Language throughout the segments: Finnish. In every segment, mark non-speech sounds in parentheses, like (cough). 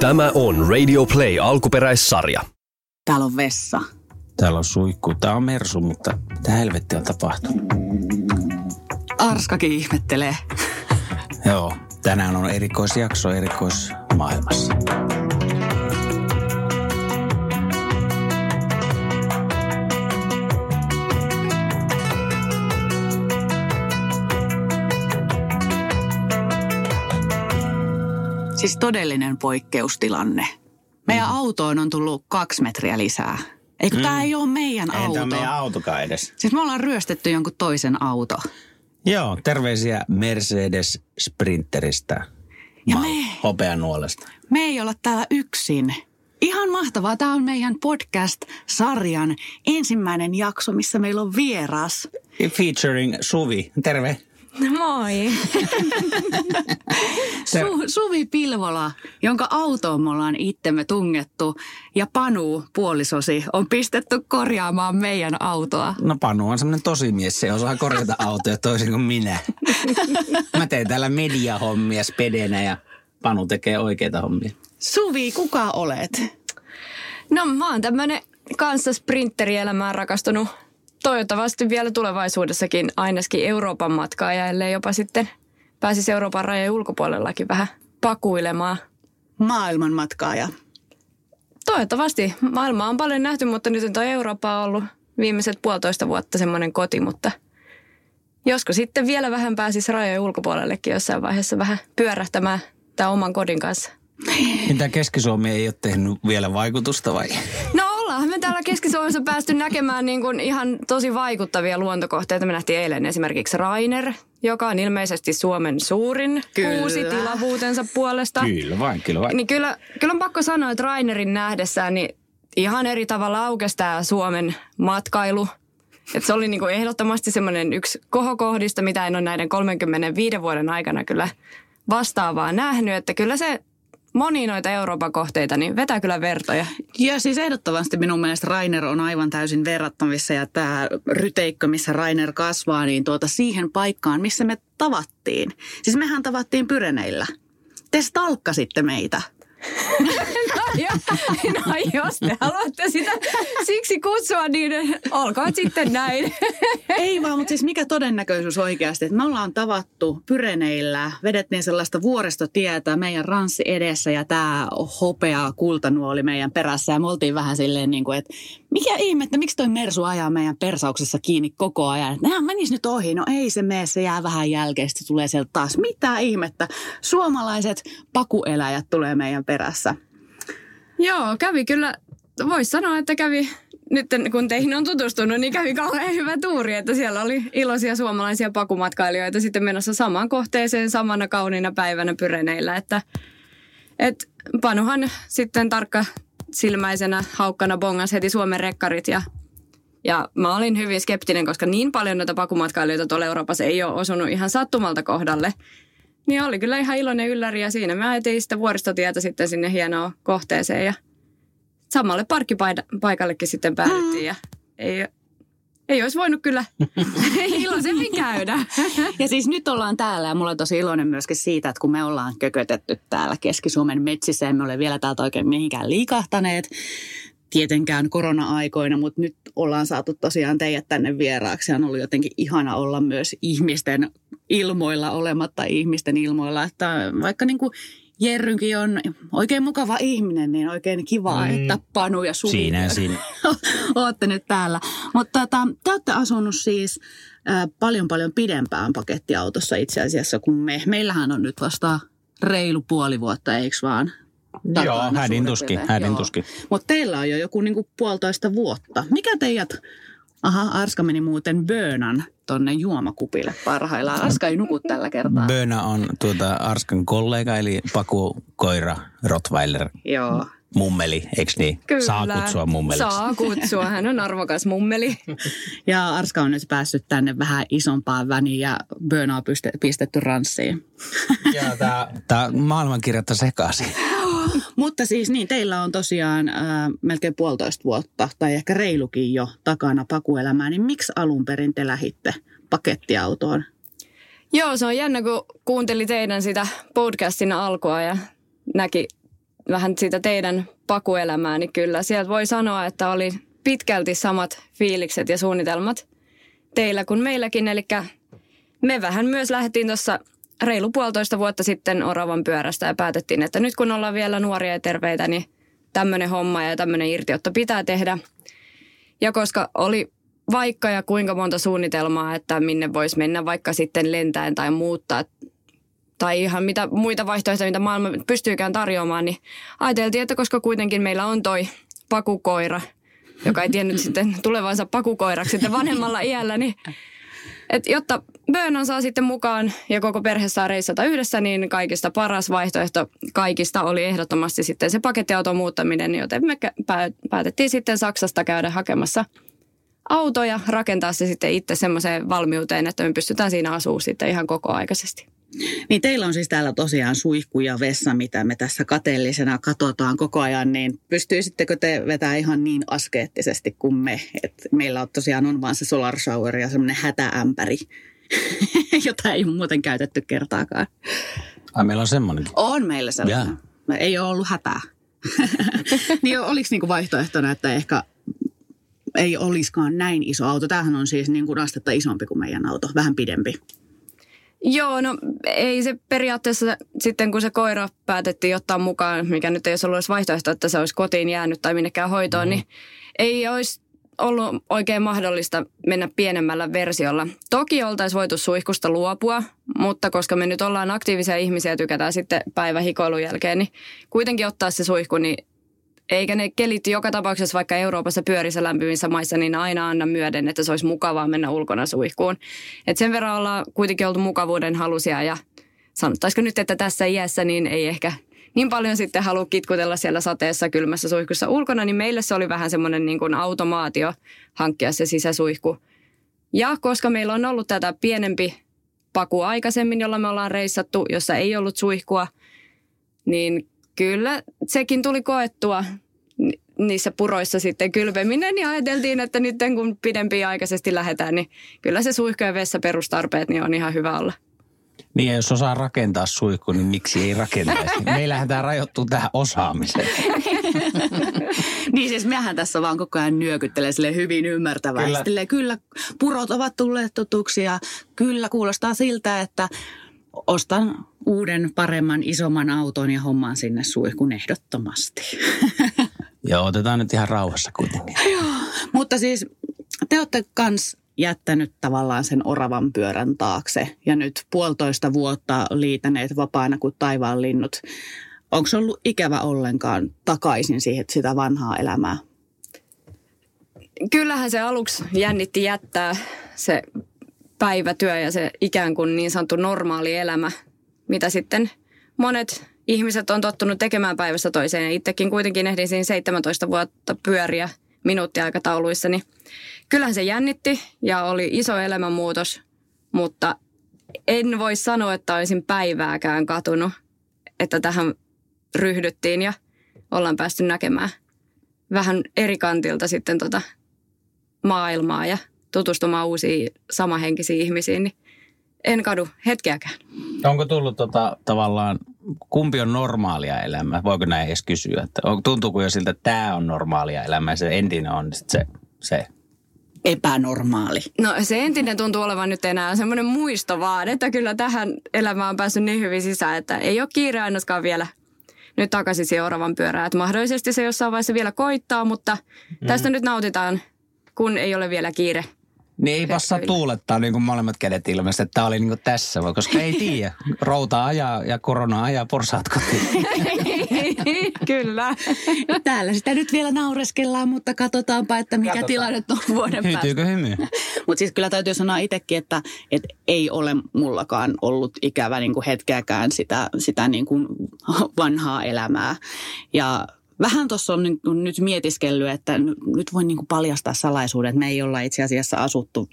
Tämä on Radio Play alkuperäissarja. Täällä on vessa. Täällä on suihku. Tää on Mersu, mutta mitä helvettiä on tapahtunut? Arskakin ihmettelee. Joo, tänään on erikoisjakso erikoismaailmassa. Siis todellinen poikkeustilanne. Meidän Mhm. autoon on tullut kaksi metriä lisää. Eikö mm. tämä ei ole meidän Ei auto? tämä meidän autokaan edes. Siis me ollaan ryöstetty jonkun toisen auto. Joo, terveisiä Mercedes Sprinteristä. Ja Ma- me- Hopeanuolesta. Me ei olla täällä yksin. Ihan mahtavaa. Tämä on meidän podcast-sarjan ensimmäinen jakso, missä meillä on vieras. Featuring Suvi. Terve. Moi. (laughs) Su- Suvi Pilvola, jonka autoon me ollaan itsemme tungettu. Ja Panu, puolisosi, on pistetty korjaamaan meidän autoa. No Panu on semmoinen tosimies, se osaa korjata autoja toisin kuin minä. (laughs) Mä teen täällä mediahommia spedenä ja Panu tekee oikeita hommia. Suvi, kuka olet? No mä oon tämmönen kanssa sprinterielämään rakastunut toivottavasti vielä tulevaisuudessakin ainakin Euroopan matkaa ja ellei jopa sitten pääsisi Euroopan rajojen ulkopuolellakin vähän pakuilemaan. Maailmanmatkaaja. Toivottavasti. Maailmaa on paljon nähty, mutta nyt on toi Eurooppa ollut viimeiset puolitoista vuotta semmoinen koti, mutta josko sitten vielä vähän pääsisi rajojen ulkopuolellekin jossain vaiheessa vähän pyörähtämään tämän oman kodin kanssa. Mitä Keski-Suomi ei ole tehnyt vielä vaikutusta vai? Täällä Keski-Suomessa päästy näkemään niin kuin ihan tosi vaikuttavia luontokohteita. Me nähtiin eilen esimerkiksi Rainer, joka on ilmeisesti Suomen suurin Kyllä. uusi tilavuutensa puolesta. Kyllä vain, kyllä vain. Niin kyllä, kyllä on pakko sanoa, että Rainerin nähdessään niin ihan eri tavalla aukesi tämä Suomen matkailu. Et se oli niin kuin ehdottomasti semmoinen yksi kohokohdista, mitä en ole näiden 35 vuoden aikana kyllä vastaavaa nähnyt. Että kyllä se moni noita Euroopan kohteita niin vetää kyllä vertoja. Ja siis ehdottomasti minun mielestä Rainer on aivan täysin verrattavissa ja tämä ryteikkö, missä Rainer kasvaa, niin tuota siihen paikkaan, missä me tavattiin. Siis mehän tavattiin Pyreneillä. Te stalkkasitte meitä. (laughs) No, ja, no jos te haluatte sitä kutsua, niin olkoon sitten näin. (laughs) Ei vaan, mutta siis mikä todennäköisyys oikeasti, että me ollaan tavattu Pyreneillä, vedettiin sellaista vuoristotietä meidän ranssi edessä ja tämä hopea kultanuoli meidän perässä ja me oltiin vähän silleen niin kuin, että mikä ihme, että miksi toi Mersu ajaa meidän persauksessa kiinni koko ajan, että nehän menisi nyt ohi, no ei se mene, se jää vähän jälkeen, sitten tulee sieltä taas, mitä ihmettä, suomalaiset pakueläjät tulee meidän perässä. Joo, kävi kyllä, voisi sanoa, että kävi nyt kun teihin on tutustunut, niin kävi kauhean hyvä tuuri, että siellä oli iloisia suomalaisia pakumatkailijoita sitten menossa samaan kohteeseen samana kauniina päivänä Pyreneillä, että et Panuhan sitten tarkka silmäisenä haukkana bongas heti Suomen rekkarit ja ja mä olin hyvin skeptinen, koska niin paljon noita pakumatkailijoita tuolla Euroopassa ei ole osunut ihan sattumalta kohdalle. Niin oli kyllä ihan iloinen ylläri ja siinä me ajettiin sitä vuoristotietä sitten sinne hienoon kohteeseen ja samalle parkkipaikallekin sitten päädyttiin ja ei, ei olisi voinut kyllä (laughs) (laughs) iloisemmin käydä. Ja siis nyt ollaan täällä ja mulla on tosi iloinen myöskin siitä, että kun me ollaan kökötetty täällä Keski-Suomen metsissä, emme ole vielä täältä oikein mihinkään liikahtaneet tietenkään korona-aikoina, mutta nyt ollaan saatu tosiaan teidät tänne vieraaksi. On ollut jotenkin ihana olla myös ihmisten ilmoilla olematta ihmisten ilmoilla, että vaikka niin kuin Jerrynkin on oikein mukava ihminen, niin oikein kiva, mm. että Panu ja Suvi Siinä, (laughs) siinä. olette nyt täällä. Mutta tota, te olette asunut siis äh, paljon paljon pidempään pakettiautossa itse asiassa kuin me. Meillähän on nyt vasta reilu puoli vuotta, eikö vaan? Joo, hädintuskin, hädintuskin. Mutta teillä on jo joku niinku puolitoista vuotta. Mikä teidät, aha, Arska meni muuten Bönan tonne juomakupille parhaillaan. Arska ei nuku tällä kertaa. Böna on tuota Arskan kollega, eli Paku Koira Rottweiler Joo. mummeli, eikö niin? Kyllä. Saa kutsua mummeliksi. Saa kutsua, hän on arvokas mummeli. (laughs) Ja Arska on nyt päässyt tänne vähän isompaan väniin ja Böna on pistetty ranssiin. Joo, tää, tää maailmankirjoitta sekaisin. (laughs) Mutta siis niin, teillä on tosiaan äh, melkein puolitoista vuotta tai ehkä reilukin jo takana pakuelämää, niin miksi alun perin te lähitte pakettiautoon? Joo, se on jännä, kun kuunteli teidän sitä podcastin alkua ja näki vähän siitä teidän pakuelämää, niin kyllä sieltä voi sanoa, että oli pitkälti samat fiilikset ja suunnitelmat teillä kuin meilläkin. Eli me vähän myös lähdettiin tuossa reilu puolitoista vuotta sitten Oravan pyörästä ja päätettiin, että nyt kun ollaan vielä nuoria ja terveitä, niin tämmöinen homma ja tämmöinen irtiotto pitää tehdä. Ja koska oli vaikka ja kuinka monta suunnitelmaa, että minne voisi mennä vaikka sitten lentäen tai muuttaa tai ihan mitä muita vaihtoehtoja, mitä maailma pystyykään tarjoamaan, niin ajateltiin, että koska kuitenkin meillä on toi pakukoira, joka ei tiennyt sitten tulevansa pakukoiraksi sitten vanhemmalla iällä, niin et jotta Bönan saa sitten mukaan ja koko perhe saa reissata yhdessä, niin kaikista paras vaihtoehto kaikista oli ehdottomasti sitten se pakettiauton muuttaminen, joten me päätettiin sitten Saksasta käydä hakemassa autoja, rakentaa se sitten itse semmoiseen valmiuteen, että me pystytään siinä asumaan sitten ihan koko aikaisesti. Niin teillä on siis täällä tosiaan suihku ja vessa, mitä me tässä kateellisena katsotaan koko ajan, niin pystyisittekö te vetää ihan niin askeettisesti kuin me? Et meillä on tosiaan on vaan se solar shower ja semmoinen hätäämpäri, (laughs) jota ei muuten käytetty kertaakaan. Ai meillä on semmoinen? On meillä sellainen. Yeah. Ei ole ollut hätää. (laughs) niin oliko niinku vaihtoehtona, että ehkä ei olisikaan näin iso auto. Tämähän on siis niin kuin astetta isompi kuin meidän auto, vähän pidempi. Joo, no ei se periaatteessa sitten kun se koira päätettiin ottaa mukaan, mikä nyt ei olisi ollut edes vaihtoehto, että se olisi kotiin jäänyt tai minnekään hoitoon, mm. niin ei olisi ollut oikein mahdollista mennä pienemmällä versiolla. Toki oltaisiin voitu suihkusta luopua, mutta koska me nyt ollaan aktiivisia ihmisiä ja tykätään sitten päivä hikoilun jälkeen, niin kuitenkin ottaa se suihku, niin eikä ne kelit joka tapauksessa vaikka Euroopassa pyörissä lämpimissä maissa, niin aina anna myöden, että se olisi mukavaa mennä ulkona suihkuun. Et sen verran ollaan kuitenkin oltu mukavuuden halusia ja sanottaisiko nyt, että tässä iässä niin ei ehkä niin paljon sitten halua kitkutella siellä sateessa kylmässä suihkussa ulkona, niin meille se oli vähän semmoinen niin kuin automaatio hankkia se sisäsuihku. Ja koska meillä on ollut tätä pienempi paku aikaisemmin, jolla me ollaan reissattu, jossa ei ollut suihkua, niin kyllä sekin tuli koettua niissä puroissa sitten kylpeminen ja ajateltiin, että nyt kun pidempi aikaisesti lähdetään, niin kyllä se suihku ja vessa perustarpeet niin on ihan hyvä olla. Niin ja jos osaa rakentaa suihku, niin miksi ei rakentaisi? (laughs) Meillähän tämä rajoittuu tähän osaamiseen. (laughs) niin siis mehän tässä vaan koko ajan nyökyttelee sille hyvin ymmärtävästi. Kyllä. kyllä purot ovat tulleet tutuksi ja kyllä kuulostaa siltä, että ostan uuden, paremman, isomman auton ja hommaan sinne suihkun ehdottomasti. (laughs) Joo, otetaan nyt ihan rauhassa kuitenkin. Joo, mutta siis te olette kans jättänyt tavallaan sen oravan pyörän taakse ja nyt puolitoista vuotta liitäneet vapaana kuin taivaan linnut. Onko se ollut ikävä ollenkaan takaisin siihen sitä vanhaa elämää? Kyllähän se aluksi jännitti jättää se päivätyö ja se ikään kuin niin sanottu normaali elämä, mitä sitten monet ihmiset on tottunut tekemään päivästä toiseen. Ja itsekin kuitenkin ehdin siinä 17 vuotta pyöriä minuuttiaikatauluissa, niin kyllähän se jännitti ja oli iso elämänmuutos, mutta en voi sanoa, että olisin päivääkään katunut, että tähän ryhdyttiin ja ollaan päästy näkemään vähän eri kantilta sitten tota maailmaa ja tutustumaan uusiin samahenkisiin ihmisiin, niin en kadu hetkeäkään. Onko tullut tota, tavallaan, kumpi on normaalia elämää? Voiko näin edes kysyä? Että on, tuntuuko jo siltä, että tämä on normaalia elämää ja se entinen on sit se, se epänormaali? No se entinen tuntuu olevan nyt enää semmoinen muisto vaan, että kyllä tähän elämään on päässyt niin hyvin sisään, että ei ole kiire ainakaan vielä nyt takaisin seuraavan pyörään. Että mahdollisesti se jossain vaiheessa vielä koittaa, mutta mm. tästä nyt nautitaan, kun ei ole vielä kiire niin ei passaa tuulettaa niin kuin molemmat kädet ilmeisesti, että tämä oli niin kuin tässä, koska ei tiedä. Routa ajaa ja korona ajaa porsaat kotiin. (laughs) Kyllä. Täällä sitä nyt vielä naureskellaan, mutta katsotaanpa, että mikä Katsotaan. tilanne on vuoden päästä. Hyytyykö hymy? Mutta siis kyllä täytyy sanoa itsekin, että, että ei ole mullakaan ollut ikävä niin kuin hetkeäkään sitä, sitä niin kuin vanhaa elämää. Ja vähän tuossa on nyt, nyt mietiskellyt, että nyt voin niin paljastaa salaisuuden, että me ei olla itse asiassa asuttu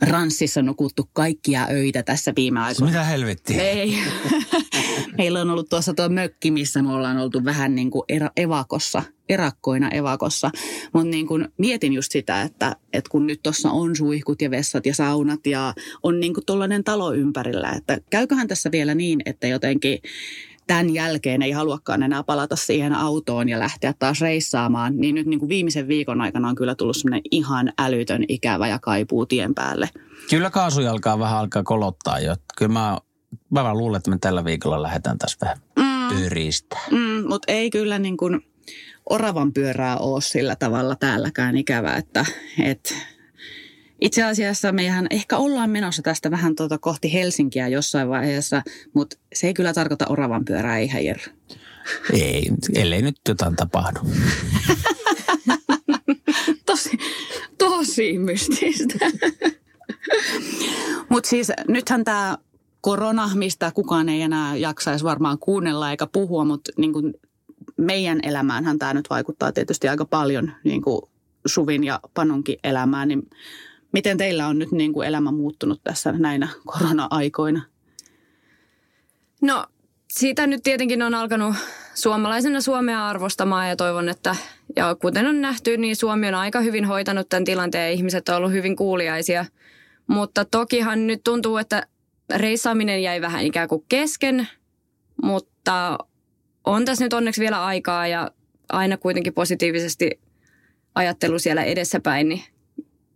ranssissa nukuttu kaikkia öitä tässä viime aikoina. Mitä helvettiä? Ei. (laughs) Meillä on ollut tuossa tuo mökki, missä me ollaan oltu vähän niin kuin evakossa, erakkoina evakossa. Mutta niin kuin mietin just sitä, että, että kun nyt tuossa on suihkut ja vessat ja saunat ja on niin kuin tuollainen talo ympärillä, että käyköhän tässä vielä niin, että jotenkin tämän jälkeen ei haluakaan enää palata siihen autoon ja lähteä taas reissaamaan, niin nyt niin kuin viimeisen viikon aikana on kyllä tullut semmoinen ihan älytön ikävä ja kaipuu tien päälle. Kyllä kaasujalkaa vähän alkaa kolottaa jo. Kyllä mä, mä vaan luulen, että me tällä viikolla lähdetään taas vähän mm. pyristä. Mm, mutta ei kyllä niin kuin oravan pyörää ole sillä tavalla täälläkään ikävä, että, että itse asiassa mehän ehkä ollaan menossa tästä vähän tuota kohti Helsinkiä jossain vaiheessa, mutta se ei kyllä tarkoita oravan pyörää, ei häijär. Ei, ellei nyt jotain tapahdu. (laughs) tosi, tosi mystistä. (laughs) mutta siis nythän tämä korona, mistä kukaan ei enää jaksaisi varmaan kuunnella eikä puhua, mutta niin kuin meidän elämäänhän tämä nyt vaikuttaa tietysti aika paljon niin kuin Suvin ja Panunkin elämään, niin Miten teillä on nyt niin kuin elämä muuttunut tässä näinä korona-aikoina? No siitä nyt tietenkin on alkanut suomalaisena Suomea arvostamaan ja toivon, että ja kuten on nähty, niin Suomi on aika hyvin hoitanut tämän tilanteen ja ihmiset on ollut hyvin kuuliaisia. Mutta tokihan nyt tuntuu, että reissaaminen jäi vähän ikään kuin kesken, mutta on tässä nyt onneksi vielä aikaa ja aina kuitenkin positiivisesti ajattelu siellä edessäpäin, niin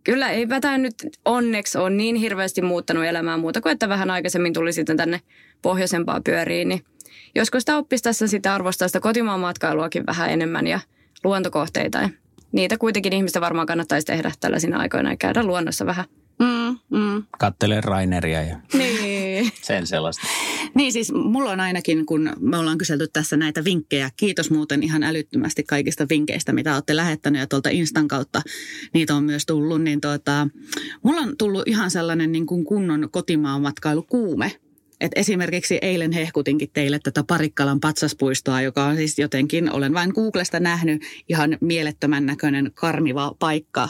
kyllä eipä tämä nyt onneksi ole niin hirveästi muuttanut elämää muuta kuin, että vähän aikaisemmin tuli sitten tänne pohjoisempaa pyöriin. Niin joskus sitä oppisi tässä sitä arvostaa sitä kotimaan matkailuakin vähän enemmän ja luontokohteita. Ja niitä kuitenkin ihmistä varmaan kannattaisi tehdä tällaisina aikoina ja käydä luonnossa vähän. Mm, mm. Kattelee Raineria ja niin. Sen sellaista. Niin siis mulla on ainakin, kun me ollaan kyselty tässä näitä vinkkejä, kiitos muuten ihan älyttömästi kaikista vinkkeistä, mitä olette lähettänyt ja tuolta Instan kautta niitä on myös tullut, niin tuota, mulla on tullut ihan sellainen niin kuin kunnon kotimaan matkailukuume. Et esimerkiksi eilen hehkutinkin teille tätä Parikkalan patsaspuistoa, joka on siis jotenkin, olen vain Googlesta nähnyt, ihan mielettömän näköinen karmiva paikka.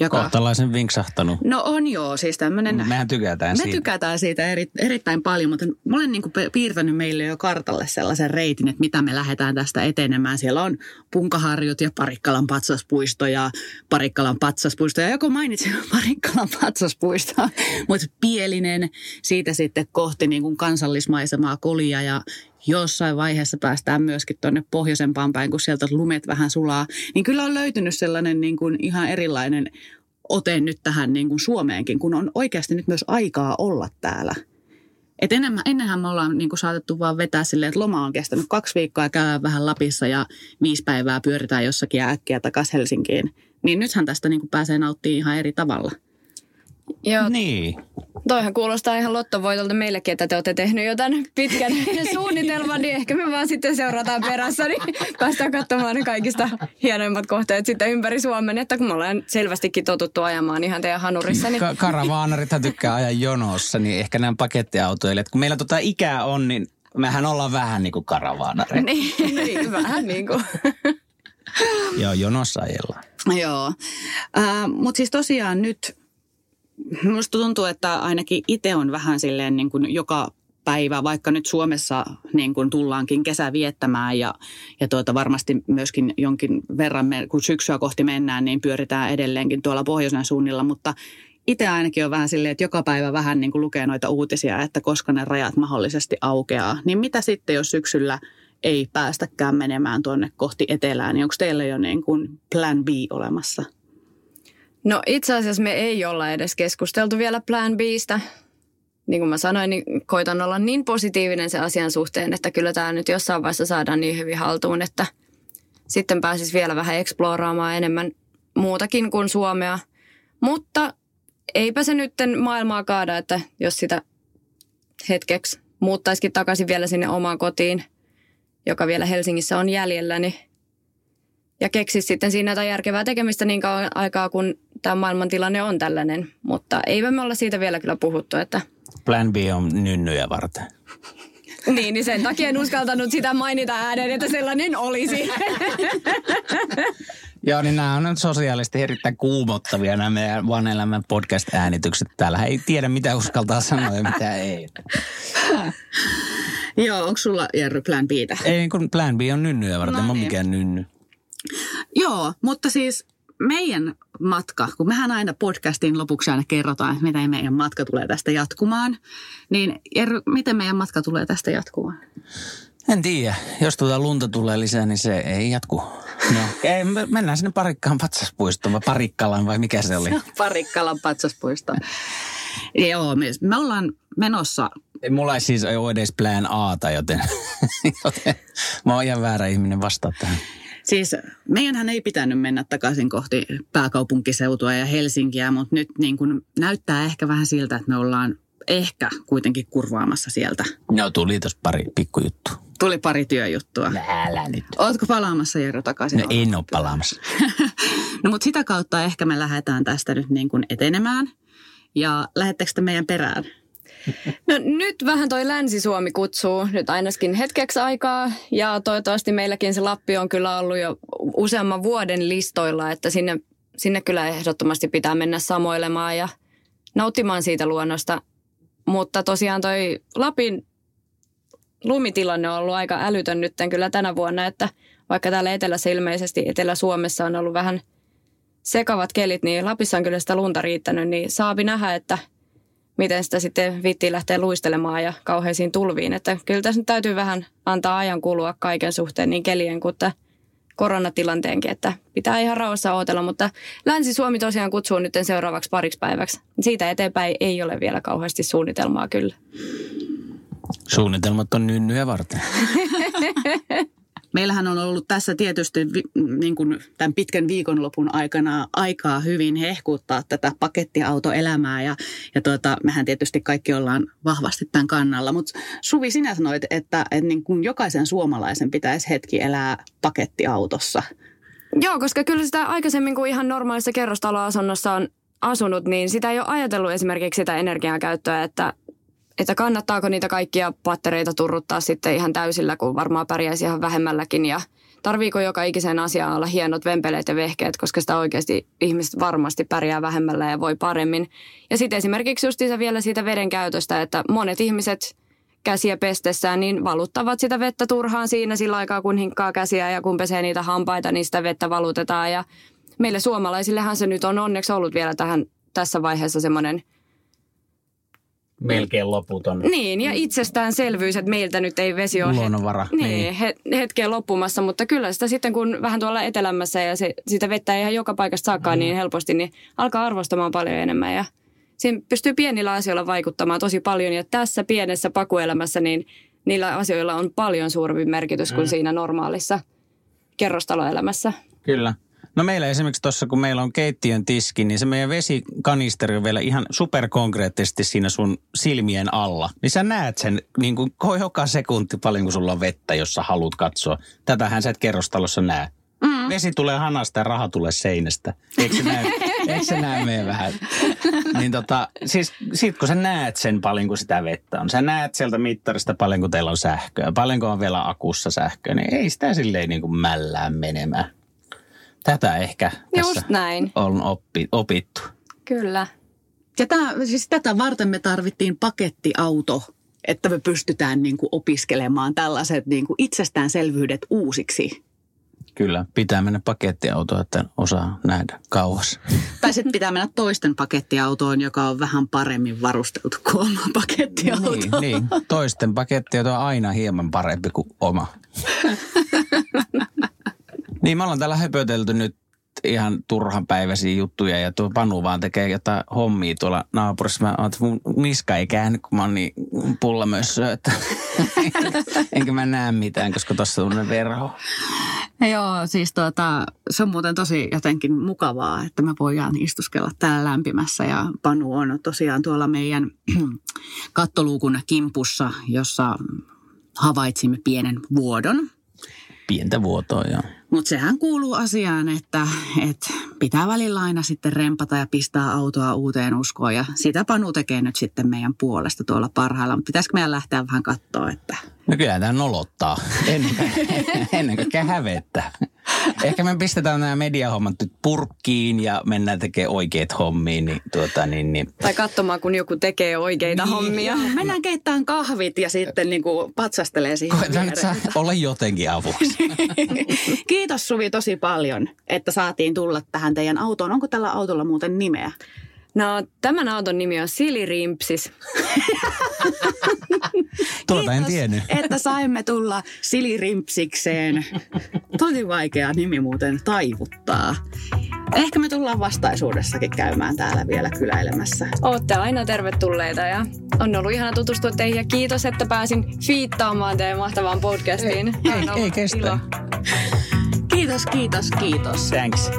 Joka... Kohtalaisen vinksahtanut. No on joo, siis tämmöinen... Mehän tykätään me siitä. Me tykätään siitä eri, erittäin paljon, mutta mä olen niin piirtänyt meille jo kartalle sellaisen reitin, että mitä me lähdetään tästä etenemään. Siellä on Punkaharjut ja Parikkalan patsaspuisto ja Parikkalan patsaspuisto. Ja joko mainitsin (laughs) Parikkalan patsaspuisto, mutta Pielinen siitä sitten kohti niin kuin kansallismaisemaa Kolia ja jossain vaiheessa päästään myöskin tuonne pohjoisempaan päin, kun sieltä lumet vähän sulaa, niin kyllä on löytynyt sellainen niin kuin ihan erilainen ote nyt tähän niin kuin Suomeenkin, kun on oikeasti nyt myös aikaa olla täällä. Et enemmän, ennenhän me ollaan niin kuin saatettu vaan vetää silleen, että loma on kestänyt kaksi viikkoa ja käydään vähän Lapissa ja viisi päivää pyöritään jossakin äkkiä takaisin Helsinkiin. Niin nythän tästä niin kuin pääsee nauttimaan ihan eri tavalla. Joo. Niin. Toihan kuulostaa ihan lottovoitolta meillekin, että te olette tehnyt jo tämän pitkän (laughs) suunnitelman, niin ehkä me vaan sitten seurataan perässä, niin päästään katsomaan ne kaikista hienoimmat kohteet sitten ympäri Suomen, että kun me ollaan selvästikin totuttu ajamaan ihan teidän hanurissa. Niin... Ka- karavaanarithan tykkää ajaa jonossa, niin ehkä nämä pakettiautoilijat, kun meillä tota ikää on, niin mehän ollaan vähän niin kuin karavaanareita. niin, niin, vähän niin kuin. Joo, jonossa ajellaan. Joo, äh, mutta siis tosiaan nyt Minusta tuntuu, että ainakin itse on vähän silleen niin kuin joka päivä, vaikka nyt Suomessa niin kuin tullaankin kesä viettämään ja, ja tuota varmasti myöskin jonkin verran, me, kun syksyä kohti mennään, niin pyöritään edelleenkin tuolla pohjoisen suunnilla, mutta itse ainakin on vähän silleen, että joka päivä vähän niin kuin lukee noita uutisia, että koska ne rajat mahdollisesti aukeaa. Niin mitä sitten, jos syksyllä ei päästäkään menemään tuonne kohti etelään, niin onko teillä jo niin kuin plan B olemassa? No itse asiassa me ei olla edes keskusteltu vielä Plan Bistä. Niin kuin mä sanoin, niin koitan olla niin positiivinen se asian suhteen, että kyllä tämä nyt jossain vaiheessa saadaan niin hyvin haltuun, että sitten pääsis vielä vähän eksploraamaan enemmän muutakin kuin Suomea. Mutta eipä se nyt maailmaa kaada, että jos sitä hetkeksi muuttaisikin takaisin vielä sinne omaan kotiin, joka vielä Helsingissä on jäljellä, niin ja keksisi sitten siinä jotain järkevää tekemistä niin kauan aikaa, kun tämä maailmantilanne on tällainen. Mutta eipä me olla siitä vielä kyllä puhuttu, että... Plan B on nynnyjä varten. (laughs) niin, niin sen takia en uskaltanut sitä mainita ääneen, että sellainen olisi. (laughs) Joo, niin nämä on sosiaalisesti erittäin kuumottavia nämä meidän One Elämän podcast-äänitykset. Täällä ei tiedä, mitä uskaltaa sanoa ja mitä ei. (laughs) Joo, onko sulla Jerry Plan Btä? Ei, kun Plan B on nynnyjä varten, no, mä niin. mikään nynny. Joo, mutta siis meidän matka, kun mehän aina podcastin lopuksi aina kerrotaan, että miten meidän matka tulee tästä jatkumaan, niin Jerry, miten meidän matka tulee tästä jatkumaan? En tiedä. Jos tuota lunta tulee lisää, niin se ei jatku. No, (laughs) ei, me mennään sinne Parikkaan patsaspuistoon vai Parikkalaan vai mikä se oli? (laughs) Parikkalan patsaspuisto. Joo, me, me ollaan menossa. Ei, Mulla ei siis ole edes plan Aata, joten, (laughs) joten mä oon ihan väärä ihminen vastaa tähän. Siis meidänhän ei pitänyt mennä takaisin kohti pääkaupunkiseutua ja Helsinkiä, mutta nyt niin kun näyttää ehkä vähän siltä, että me ollaan ehkä kuitenkin kurvaamassa sieltä. No tuli tos pari pikkujuttu. Tuli pari työjuttua. Älä nyt. Ootko palaamassa Jero takaisin? No en ole palaamassa. (laughs) No mutta sitä kautta ehkä me lähdetään tästä nyt niin kuin etenemään. Ja lähettekö te meidän perään? No nyt vähän toi Länsi-Suomi kutsuu nyt ainakin hetkeksi aikaa ja toivottavasti meilläkin se Lappi on kyllä ollut jo useamman vuoden listoilla, että sinne, sinne kyllä ehdottomasti pitää mennä samoilemaan ja nauttimaan siitä luonnosta. Mutta tosiaan toi Lapin lumitilanne on ollut aika älytön nyt kyllä tänä vuonna, että vaikka täällä etelässä ilmeisesti Etelä-Suomessa on ollut vähän sekavat kelit, niin Lapissa on kyllä sitä lunta riittänyt, niin saapi nähdä, että miten sitä sitten vittiin lähtee luistelemaan ja kauheisiin tulviin. Että kyllä tässä nyt täytyy vähän antaa ajan kulua kaiken suhteen niin kelien kuin että koronatilanteenkin, että pitää ihan rauhassa odotella, mutta Länsi-Suomi tosiaan kutsuu nyt seuraavaksi pariksi päiväksi. Siitä eteenpäin ei ole vielä kauheasti suunnitelmaa kyllä. Suunnitelmat on nynnyjä varten. (laughs) Meillähän on ollut tässä tietysti niin kuin tämän pitkän viikonlopun aikana aikaa hyvin hehkuttaa tätä pakettiautoelämää ja, ja tuota, mehän tietysti kaikki ollaan vahvasti tämän kannalla. Mutta Suvi, sinä sanoit, että, että niin kuin jokaisen suomalaisen pitäisi hetki elää pakettiautossa. Joo, koska kyllä sitä aikaisemmin kuin ihan normaalissa kerrostaloasunnossa on asunut, niin sitä ei ole ajatellut esimerkiksi sitä energiakäyttöä, että että kannattaako niitä kaikkia pattereita turruttaa sitten ihan täysillä, kun varmaan pärjäisi ihan vähemmälläkin ja tarviiko joka ikiseen asiaan olla hienot vempeleet ja vehkeet, koska sitä oikeasti ihmiset varmasti pärjää vähemmällä ja voi paremmin. Ja sitten esimerkiksi justiinsa vielä siitä veden käytöstä, että monet ihmiset käsiä pestessään, niin valuttavat sitä vettä turhaan siinä sillä aikaa, kun hinkkaa käsiä ja kun pesee niitä hampaita, niin sitä vettä valutetaan. Ja meille suomalaisillehan se nyt on onneksi ollut vielä tähän tässä vaiheessa semmoinen – melkein loputon. Niin, ja itsestäänselvyys, että meiltä nyt ei vesi ole Luonnonvara. Het- niin, niin. hetkeä loppumassa, mutta kyllä sitä sitten kun vähän tuolla etelämässä ja se, sitä vettä ei ihan joka paikasta saakaan mm. niin helposti, niin alkaa arvostamaan paljon enemmän ja siinä pystyy pienillä asioilla vaikuttamaan tosi paljon ja tässä pienessä pakuelämässä niin niillä asioilla on paljon suurempi merkitys mm. kuin siinä normaalissa kerrostaloelämässä. Kyllä. No meillä esimerkiksi tuossa, kun meillä on keittiön tiski, niin se meidän vesikanisteri on vielä ihan superkonkreettisesti siinä sun silmien alla. Niin sä näet sen niin kuin joka sekunti paljon, kun sulla on vettä, jos sä haluat katsoa. Tätähän sä et kerrostalossa näe. Mm. Vesi tulee hanasta ja raha tulee seinästä. Eikö se näe, (laughs) eikö se näe meidän vähän? Niin tota, siis sit kun sä näet sen paljon, kun sitä vettä on. Sä näet sieltä mittarista paljon, kun teillä on sähköä. Paljonko on vielä akussa sähköä. Niin ei sitä silleen niin kuin mällään menemään. Tätä ehkä Just tässä näin. on oppi, opittu. Kyllä. Ja tämä, siis tätä varten me tarvittiin pakettiauto, että me pystytään niin kuin opiskelemaan tällaiset niin kuin itsestäänselvyydet uusiksi. Kyllä, pitää mennä pakettiautoon, että osaa nähdä kauas. Tai sitten pitää mennä toisten pakettiautoon, joka on vähän paremmin varusteltu kuin oma pakettiauto. Niin, niin. toisten pakettiauto on aina hieman parempi kuin oma. (laughs) niin, me ollaan täällä höpötelty nyt ihan turhan päiväisiä juttuja ja tuo Panu vaan tekee jotain hommia tuolla naapurissa. Mä oon, että mun niska ei käänny, kun mä oon niin pullamössö, että (laughs) enkä mä näe mitään, koska tossa on verho. Joo, siis tuota, se on muuten tosi jotenkin mukavaa, että me voidaan istuskella täällä lämpimässä ja Panu on tosiaan tuolla meidän (clears throat) kattoluukun kimpussa, jossa havaitsimme pienen vuodon. Pientä vuotoa, joo. Mutta sehän kuuluu asiaan, että, että pitää välillä aina sitten rempata ja pistää autoa uuteen uskoon. Ja sitä Panu tekee nyt sitten meidän puolesta tuolla parhailla. Mutta pitäisikö meidän lähteä vähän katsoa, että... No kyllä tämä nolottaa. Ennen, (laughs) ennen kaikkea hävettä. Ehkä me pistetään nämä mediahommat nyt purkkiin ja mennään tekemään oikeat hommia. Niin, tuota, niin, niin. Tai katsomaan, kun joku tekee oikeita niin, hommia. Mennään keittämään kahvit ja sitten niin kuin patsastelee siihen Koetaan nyt saa olla jotenkin avuksi. (laughs) Kiitos Suvi tosi paljon, että saatiin tulla tähän teidän autoon. Onko tällä autolla muuten nimeä? No, tämän auton nimi on Silirimpsis. (laughs) Tuota en Kiitos, tiennyt. että saimme tulla Silirimpsikseen. Tosi vaikea nimi muuten taivuttaa. Ehkä me tullaan vastaisuudessakin käymään täällä vielä kyläilemässä. Ootte aina tervetulleita ja on ollut ihana tutustua teihin ja kiitos, että pääsin fiittaamaan teidän mahtavaan podcastiin. Ei, ei, ei kestä. Kiitos, kiitos, kiitos. Thanks.